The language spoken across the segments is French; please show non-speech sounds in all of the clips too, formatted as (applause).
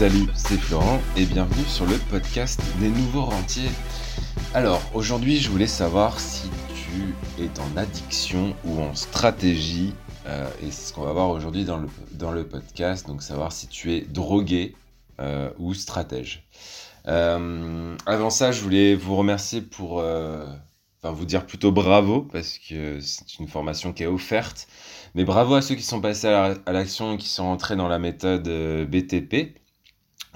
Salut, c'est Florent et bienvenue sur le podcast des nouveaux rentiers. Alors aujourd'hui je voulais savoir si tu es en addiction ou en stratégie euh, et c'est ce qu'on va voir aujourd'hui dans le, podcast, donc savoir si tu es drogué euh, ou stratège. Euh, avant ça je voulais vous remercier pour... enfin vous dire plutôt bravo parce que c'est une formation qui est offerte. Mais bravo à ceux qui sont passés à l'action et qui sont entrés dans la méthode BTP.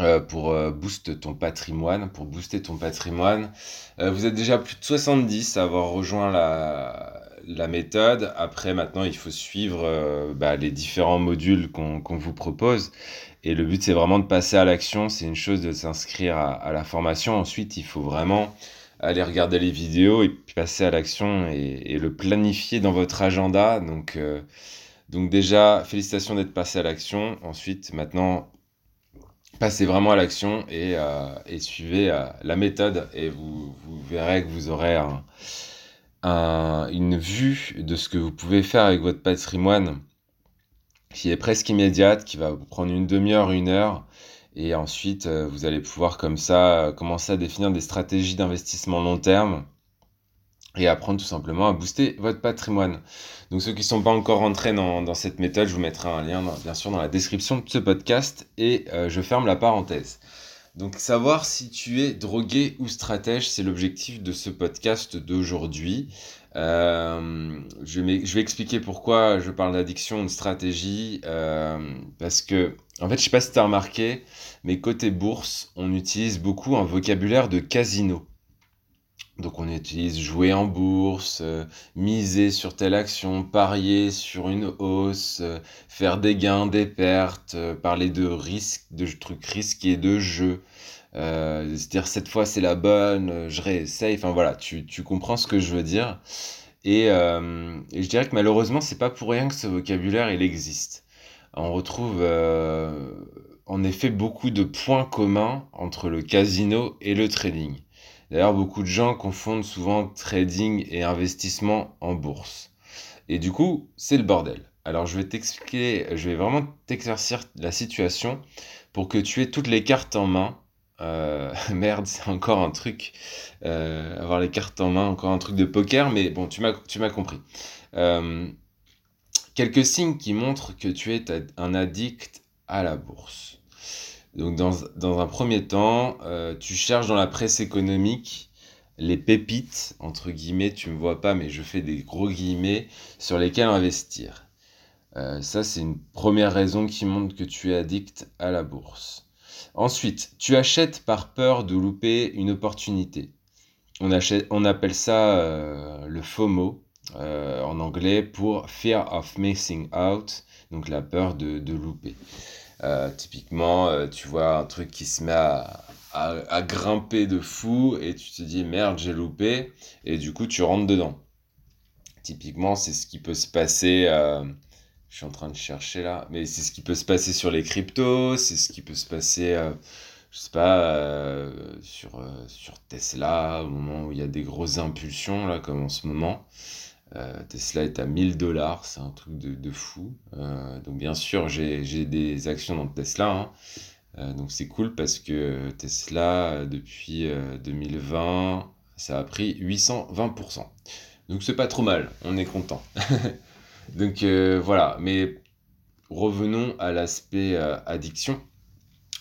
Euh, pour euh, booster ton patrimoine, pour booster ton patrimoine. Euh, vous êtes déjà plus de 70 à avoir rejoint la, la méthode. Après, maintenant, il faut suivre bah, les différents modules qu'on vous propose. Et le but, c'est vraiment de passer à l'action. C'est une chose de s'inscrire à, la formation. Ensuite, il faut vraiment aller regarder les vidéos et passer à l'action et, et, le planifier dans votre agenda. Donc, donc déjà, félicitations d'être passé à l'action. Ensuite, maintenant, passez vraiment à l'action et, euh, suivez euh, la méthode et vous, verrez que vous aurez une vue de ce que vous pouvez faire avec votre patrimoine qui est presque immédiate, qui va vous prendre une demi-heure, une heure. Et ensuite, euh, vous allez pouvoir comme ça commencer à définir des stratégies d'investissement long terme et apprendre tout simplement à booster votre patrimoine. Donc ceux qui ne sont pas encore entrés dans, cette méthode, je vous mettrai un lien bien sûr dans la description de ce podcast et euh, je ferme la parenthèse. Donc savoir si tu es drogué ou stratège, c'est l'objectif de ce podcast d'aujourd'hui. Euh, je, vais, expliquer pourquoi je parle d'addiction ou de stratégie. Euh, parce que, en fait, je sais pas si tu as remarqué, mais côté bourse, on utilise beaucoup un vocabulaire de casino. Donc on utilise jouer en bourse, euh, miser sur telle action, parier sur une hausse, euh, faire des gains, des pertes, euh, parler de risques, de trucs risqués, de jeux. C'est-à-dire cette fois c'est la bonne, je réessaye, enfin voilà, tu, tu, comprends ce que je veux dire. Et, et je dirais que malheureusement c'est pas pour rien que ce vocabulaire il existe. On retrouve en effet beaucoup de points communs entre le casino et le trading. D'ailleurs, beaucoup de gens confondent souvent trading et investissement en bourse. Et du coup, c'est le bordel. Alors, je vais t'expliquer, je vais vraiment t'exercer la situation pour que tu aies toutes les cartes en main. Euh, (laughs) merde, c'est encore un truc. Euh, avoir les cartes en main, encore un truc de poker, mais bon, tu m'as compris. Euh, quelques signes qui montrent que tu es un addict à la bourse. Donc dans, dans un premier temps, euh, tu cherches dans la presse économique les pépites, entre guillemets, tu me vois pas, mais je fais des gros guillemets, sur lesquels investir. Euh, ça, c'est une première raison qui montre que tu es addict à la bourse. Ensuite, tu achètes par peur de louper une opportunité. On, achète, on appelle ça euh, le FOMO en anglais pour Fear of Missing Out, donc la peur de, de louper. Euh, typiquement, euh, tu vois un truc qui se met à, grimper de fou et tu te dis merde, j'ai loupé et du coup tu rentres dedans. Typiquement, c'est ce qui peut se passer. Euh, je suis en train de chercher là, mais c'est ce qui peut se passer sur les cryptos, c'est ce qui peut se passer, je sais pas, sur, sur Tesla au moment où il y a des grosses impulsions là, comme en ce moment. Euh, Tesla est à 1000 dollars, c'est un truc de, fou. Euh, donc bien sûr, j'ai des actions dans Tesla. Hein. Euh, donc c'est cool parce que Tesla, depuis 2020, ça a pris 820%. Donc c'est pas trop mal, on est content. (laughs) donc voilà, mais revenons à l'aspect addiction.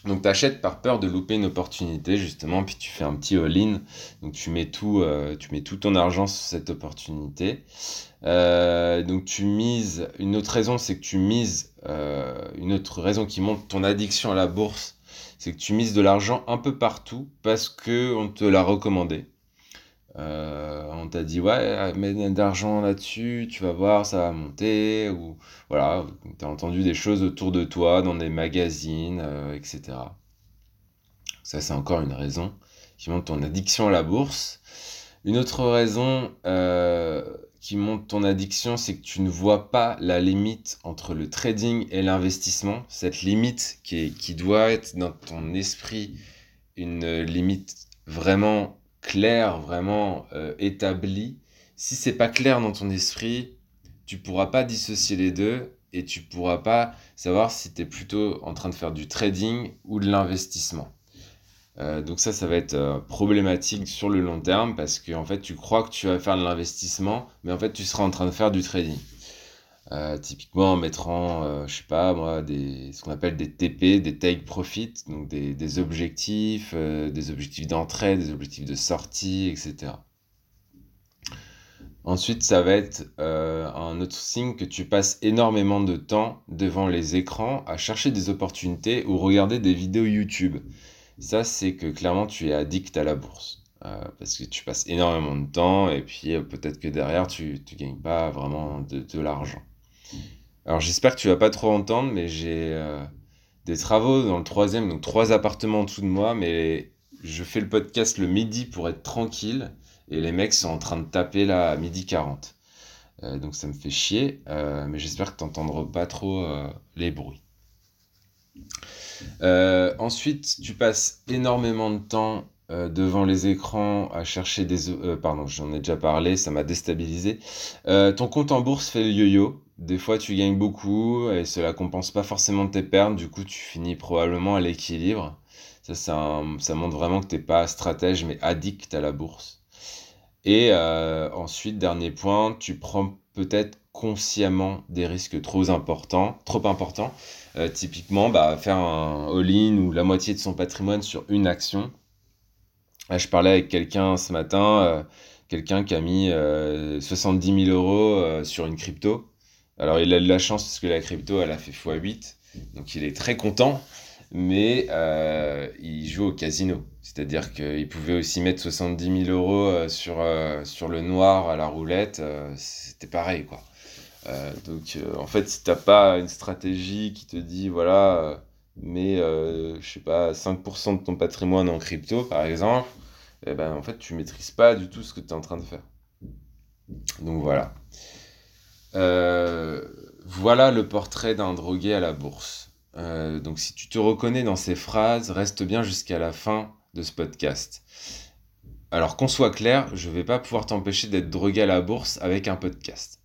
Donc tu achètes par peur de louper une opportunité justement, puis tu fais un petit all-in. Donc tu mets tout, euh, tu mets tout ton argent sur cette opportunité. Euh, donc tu mises. Une autre raison, c'est que tu mises. Euh, une autre raison qui montre ton addiction à la bourse, c'est que tu mises de l'argent un peu partout parce que on te l'a recommandé. Euh, on t'a dit ouais mets d'argent là-dessus tu vas voir ça va monter ou voilà tu as entendu des choses autour de toi dans des magazines euh, etc ça c'est encore une raison qui montre ton addiction à la bourse. Une autre raison euh, qui montre ton addiction c'est que tu ne vois pas la limite entre le trading et l'investissement. Cette limite qui, qui doit être dans ton esprit une limite vraiment clair, vraiment euh, établi, si c'est pas clair dans ton esprit, tu pourras pas dissocier les deux et tu pourras pas savoir si tu es plutôt en train de faire du trading ou de l'investissement. Euh, donc ça, ça va être euh, problématique sur le long terme parce que en fait, tu crois que tu vas faire de l'investissement, mais en fait, tu seras en train de faire du trading. Euh, typiquement en mettant, je sais pas moi, des, ce qu'on appelle des TP, des take profit, donc des, des objectifs, des objectifs d'entrée, des objectifs de sortie, etc. Ensuite, ça va être un autre signe que tu passes énormément de temps devant les écrans à chercher des opportunités ou regarder des vidéos YouTube ça, c'est que clairement, tu es addict à la bourse. Euh, parce que tu passes énormément de temps et puis euh, peut-être que derrière, tu ne gagnes pas vraiment de, l'argent. Alors, j'espère que tu vas pas trop entendre, mais j'ai euh, des travaux dans le troisième, donc trois appartements en dessous de moi, mais je fais le podcast le midi pour être tranquille et les mecs sont en train de taper là à midi 40. donc ça me fait chier, mais j'espère que tu n'entendras pas trop les bruits. Euh, ensuite, tu passes énormément de temps euh, devant les écrans à chercher des... Euh, pardon, j'en ai déjà parlé, ça m'a déstabilisé. ton compte en bourse fait le yo-yo. Des fois, tu gagnes beaucoup et cela compense pas forcément tes pertes. Du coup, tu finis probablement à l'équilibre. Ça, ça montre vraiment que tu n'es pas stratège, mais addict à la bourse. Et ensuite, dernier point, tu prends peut-être consciemment des risques trop importants, trop importants. Euh, typiquement, bah, faire un all-in ou la moitié de son patrimoine sur une action. Je parlais avec quelqu'un ce matin, euh, quelqu'un qui a mis 70 euh, 000 euros sur une crypto. Alors il a de la chance parce que la crypto, elle a fait x8, donc il est très content, mais il joue au casino. C'est-à-dire qu'il pouvait aussi mettre 70 000 euros sur, sur le noir à la roulette, c'était pareil quoi. Euh, donc, euh, en fait, si t'as pas une stratégie qui te dit, voilà, euh, mais je sais pas, 5% de ton patrimoine en crypto, par exemple, eh ben, en fait, tu maîtrises pas du tout ce que tu es en train de faire. Donc voilà. voilà le portrait d'un drogué à la bourse. donc si tu te reconnais dans ces phrases, reste bien jusqu'à la fin de ce podcast. Alors qu'on soit clair, je ne vais pas pouvoir t'empêcher d'être drogué à la bourse avec un podcast.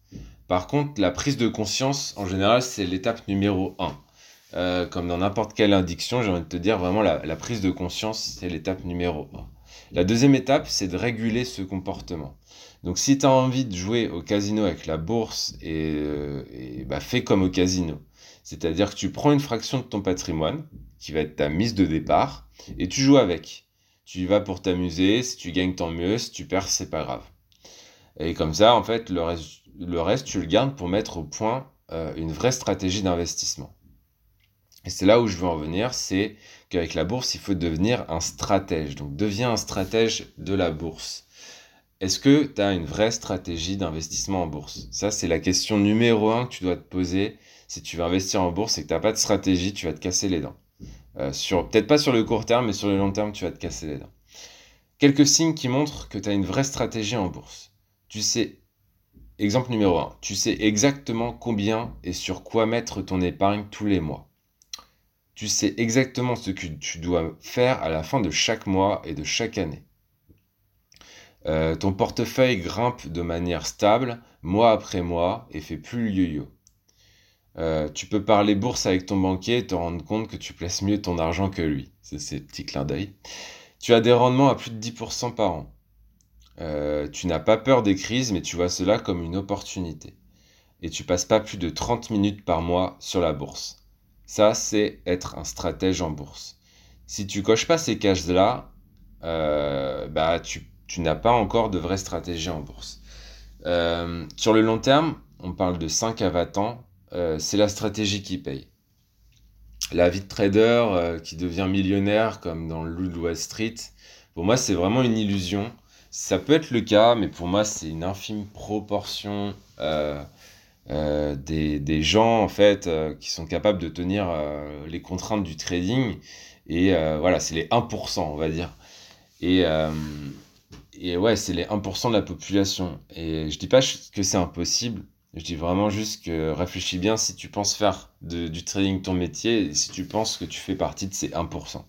Par contre, la prise de conscience, en général, c'est l'étape numéro 1. Euh, comme dans n'importe quelle addiction, j'ai envie de te dire vraiment la, prise de conscience, c'est l'étape numéro 1. La deuxième étape, c'est de réguler ce comportement. Donc si tu as envie de jouer au casino avec la bourse, et, euh, bah, fais comme au casino. C'est-à-dire que tu prends une fraction de ton patrimoine, qui va être ta mise de départ, et tu joues avec. Tu y vas pour t'amuser, si tu gagnes tant mieux, si tu perds, c'est pas grave. Et comme ça, en fait, le, reste tu le gardes pour mettre au point euh, une vraie stratégie d'investissement. Et c'est là où je veux en venir, c'est qu'avec la bourse, il faut devenir un stratège. Donc deviens un stratège de la bourse. Est-ce que tu as une vraie stratégie d'investissement en bourse? Ça, c'est la question numéro un que tu dois te poser si tu veux investir en bourse et que tu n'as pas de stratégie, tu vas te casser les dents. Euh, peut-être pas sur le court terme, mais sur le long terme, tu vas te casser les dents. Quelques signes qui montrent que tu as une vraie stratégie en bourse. Tu sais Exemple numéro 1. Tu sais exactement combien et sur quoi mettre ton épargne tous les mois. Tu sais exactement ce que tu dois faire à la fin de chaque mois et de chaque année. Euh, ton portefeuille grimpe de manière stable mois après mois et fait plus le yo-yo. Euh, tu peux parler bourse avec ton banquier et te rendre compte que tu places mieux ton argent que lui. C'est ces petits clins d'œil. Tu as des rendements à plus de 10% par an. Euh, tu n'as pas peur des crises, mais tu vois cela comme une opportunité. Et tu passes pas plus de 30 minutes par mois sur la bourse. Ça, c'est être un stratège en bourse. Si tu coches pas ces cases-là, euh, bah, tu, n'as pas encore de vraie stratégie en bourse. Euh, sur le long terme, on parle de 5 à 20 ans, c'est la stratégie qui paye. La vie de trader qui devient millionnaire, comme dans le Wall Street, pour moi, c'est vraiment une illusion. Ça peut être le cas, mais pour moi, c'est une infime proportion euh, euh, des, gens, en fait, euh, qui sont capables de tenir les contraintes du trading. Et voilà, c'est les 1%, on va dire. Et, et ouais, c'est les 1% de la population. Et je dis pas que c'est impossible. Je dis vraiment juste que réfléchis bien si tu penses faire du trading ton métier et si tu penses que tu fais partie de ces 1%.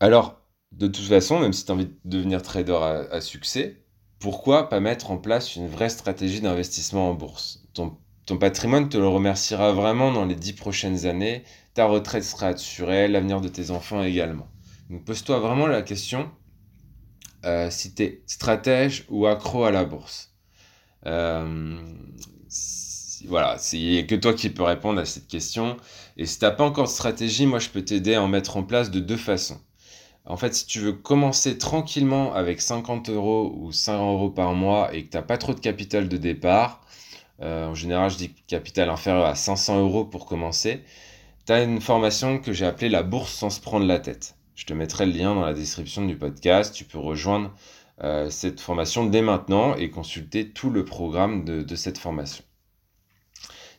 Alors, de toute façon, même si tu as envie de devenir trader à, succès, pourquoi pas mettre en place une vraie stratégie d'investissement en bourse? Ton, patrimoine te le remerciera vraiment dans les dix prochaines années. Ta retraite sera assurée, l'avenir de tes enfants également. Donc pose-toi vraiment la question euh, si tu es stratège ou accro à la bourse. Euh, voilà, il n'y a que toi qui peux répondre à cette question. Et si tu n'as pas encore de stratégie, moi je peux t'aider à en mettre en place de deux façons. En fait, si tu veux commencer tranquillement avec 50 euros ou 100 euros par mois et que tu n'as pas trop de capital de départ, euh, en général je dis capital inférieur à 500 euros pour commencer, tu as une formation que j'ai appelée la bourse sans se prendre la tête. Je te mettrai le lien dans la description du podcast. Tu peux rejoindre euh, cette formation dès maintenant et consulter tout le programme de, cette formation.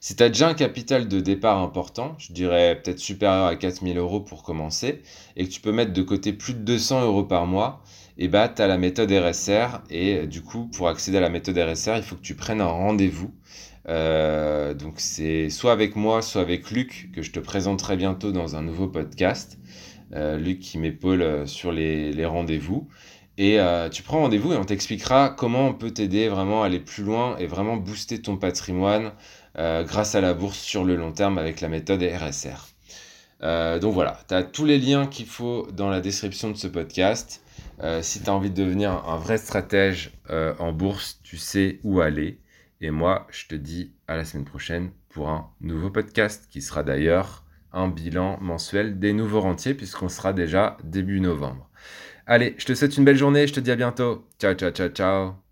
Si tu as déjà un capital de départ important, je dirais peut-être supérieur à 4000 euros pour commencer, et que tu peux mettre de côté plus de 200 euros par mois, et eh bah tu as la méthode RSR, et du coup pour accéder à la méthode RSR, il faut que tu prennes un rendez-vous. Euh, donc c'est soit avec moi, soit avec Luc, que je te présenterai bientôt dans un nouveau podcast. Euh, Luc qui m'épaule euh, sur les, rendez-vous. Et euh, tu prends rendez-vous et on t'expliquera comment on peut t'aider vraiment à aller plus loin et vraiment booster ton patrimoine grâce à la bourse sur le long terme avec la méthode RSR. donc voilà, tu as tous les liens qu'il faut dans la description de ce podcast. si tu as envie de devenir un vrai stratège en bourse, tu sais où aller. Et moi, je te dis à la semaine prochaine pour un nouveau podcast qui sera d'ailleurs un bilan mensuel des nouveaux rentiers puisqu'on sera déjà début novembre. Allez, je te souhaite une belle journée, je te dis à bientôt. Ciao, ciao, ciao, ciao.